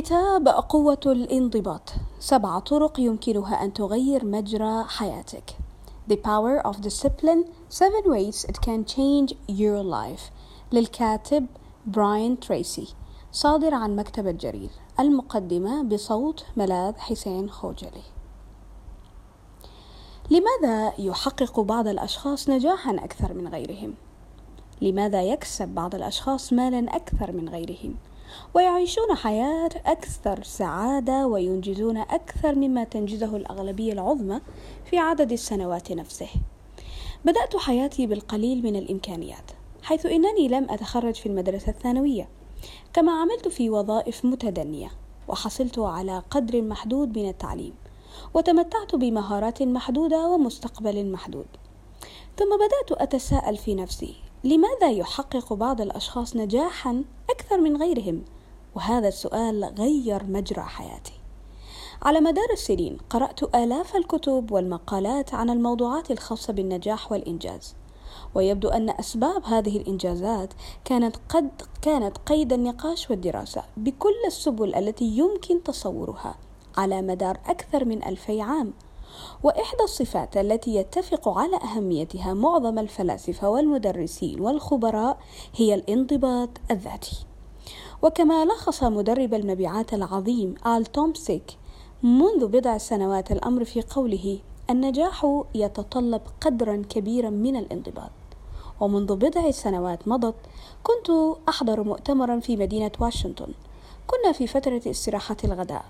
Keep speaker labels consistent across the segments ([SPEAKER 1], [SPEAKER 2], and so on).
[SPEAKER 1] كتاب قوة الانضباط. سبع طرق يمكنها أن تغير مجرى حياتك. The Power of Discipline. Seven Ways It Can Change Your Life. للكاتب براين تريسي صادر عن مكتبة جرير المقدمة بصوت ملاذ حسين خوجلي. لماذا يحقق بعض الأشخاص نجاحا أكثر من غيرهم؟ لماذا يكسب بعض الأشخاص مالا أكثر من غيرهم؟ ويعيشون حياة أكثر سعادة وينجزون أكثر مما تنجزه الأغلبية العظمى في عدد السنوات نفسه. بدأت حياتي بالقليل من الإمكانيات، حيث إنني لم أتخرج في المدرسة الثانوية، كما عملت في وظائف متدنية، وحصلت على قدر محدود من التعليم، وتمتعت بمهارات محدودة ومستقبل محدود. ثم بدأت أتساءل في نفسي لماذا يحقق بعض الأشخاص نجاحا أكثر من غيرهم؟ وهذا السؤال غير مجرى حياتي. على مدار السنين قرأت آلاف الكتب والمقالات عن الموضوعات الخاصة بالنجاح والإنجاز. ويبدو أن أسباب هذه الإنجازات كانت قد كانت قيد النقاش والدراسة بكل السبل التي يمكن تصورها على مدار أكثر من ألفي عام. وإحدى الصفات التي يتفق على أهميتها معظم الفلاسفة والمدرسين والخبراء هي الانضباط الذاتي. وكما لخص مدرب المبيعات العظيم آل تومسيك منذ بضع سنوات الأمر في قوله النجاح يتطلب قدرا كبيرا من الانضباط. ومنذ بضع سنوات مضت كنت أحضر مؤتمرا في مدينة واشنطن. كنا في فترة استراحة الغداء.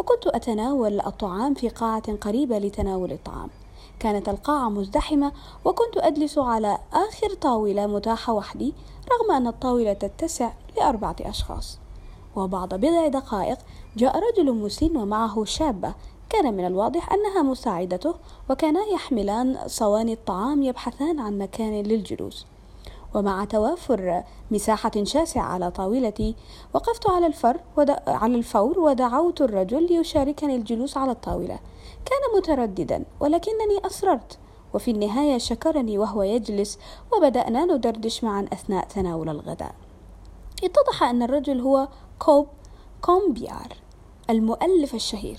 [SPEAKER 1] وكنت أتناول الطعام في قاعة قريبة لتناول الطعام. كانت القاعة مزدحمة وكنت أجلس على آخر طاولة متاحة وحدي رغم أن الطاولة تتسع لأربعة أشخاص. وبعد بضع دقائق جاء رجل مسن ومعه شابة. كان من الواضح أنها مساعدته وكانا يحملان صواني الطعام يبحثان عن مكان للجلوس. ومع توافر مساحة شاسعة على طاولتي وقفت على الفر ود... على الفور ودعوت الرجل ليشاركني الجلوس على الطاولة. كان مترددا ولكنني أصررت. وفي النهاية شكرني وهو يجلس وبدأنا ندردش معا أثناء تناول الغداء. اتضح أن الرجل هو كوب كوبماير المؤلف الشهير.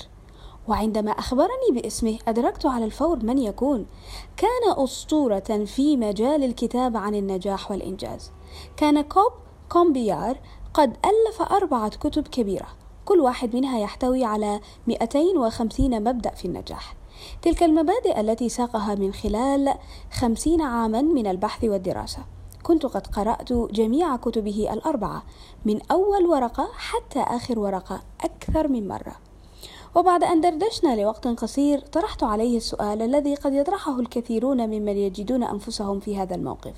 [SPEAKER 1] وعندما أخبرني باسمه أدركت على الفور من يكون. كان أسطورة في مجال الكتابة عن النجاح والإنجاز. كان كوب كوبماير قد ألف أربعة كتب كبيرة. كل واحد منها يحتوي على 250 مبدأ في النجاح. تلك المبادئ التي ساقها من خلال خمسين عاما من البحث والدراسة. كنت قد قرأت جميع كتبه الأربعة من أول ورقة حتى آخر ورقة أكثر من مرة. وبعد أن دردشنا لوقت قصير طرحت عليه السؤال الذي قد يطرحه الكثيرون ممن يجدون أنفسهم في هذا الموقف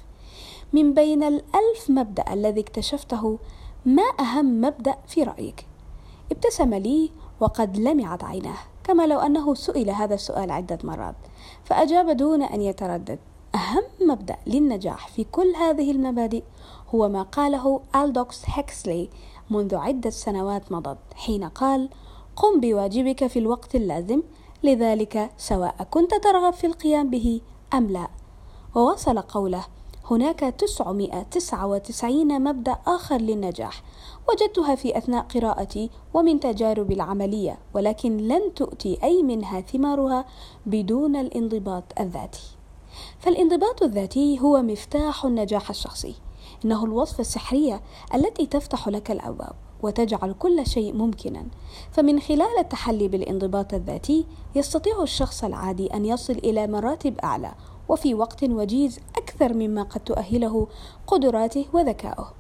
[SPEAKER 1] من بين الألف مبدأ الذي اكتشفته ما أهم مبدأ في رأيك؟ ابتسم لي وقد لمعت عيناه كما لو أنه سئل هذا السؤال عدة مرات فأجاب دون أن يتردد أهم مبدأ للنجاح في كل هذه المبادئ هو ما قاله ألدوكس هيكسلي منذ عدة سنوات مضت حين قال قم بواجبك في الوقت اللازم لذلك سواء كنت ترغب في القيام به أم لا. ووصل قوله هناك 999 مبدأ آخر للنجاح وجدتها في أثناء قراءتي ومن تجاربي العملية ولكن لن تؤتي أي منها ثمارها بدون الانضباط الذاتي. فالانضباط الذاتي هو مفتاح النجاح الشخصي. إنه الوصفة السحرية التي تفتح لك الأبواب وتجعل كل شيء ممكنا. فمن خلال التحلي بالانضباط الذاتي يستطيع الشخص العادي أن يصل إلى مراتب أعلى وفي وقت وجيز أكثر مما قد تؤهله قدراته وذكاؤه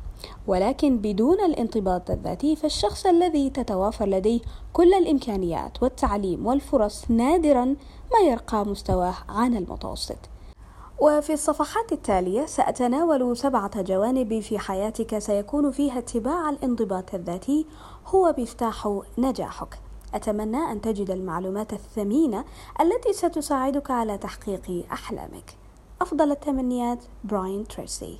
[SPEAKER 1] ولكن بدون الانضباط الذاتي فالشخص الذي تتوافر لديه كل الإمكانيات والتعليم والفرص نادرا ما يرقى مستواه عن المتوسط. وفي الصفحات التالية سأتناول سبعة جوانب في حياتك سيكون فيها اتباع الانضباط الذاتي هو مفتاح نجاحك. أتمنى أن تجد المعلومات الثمينة التي ستساعدك على تحقيق أحلامك. أفضل التمنيات براين تريسي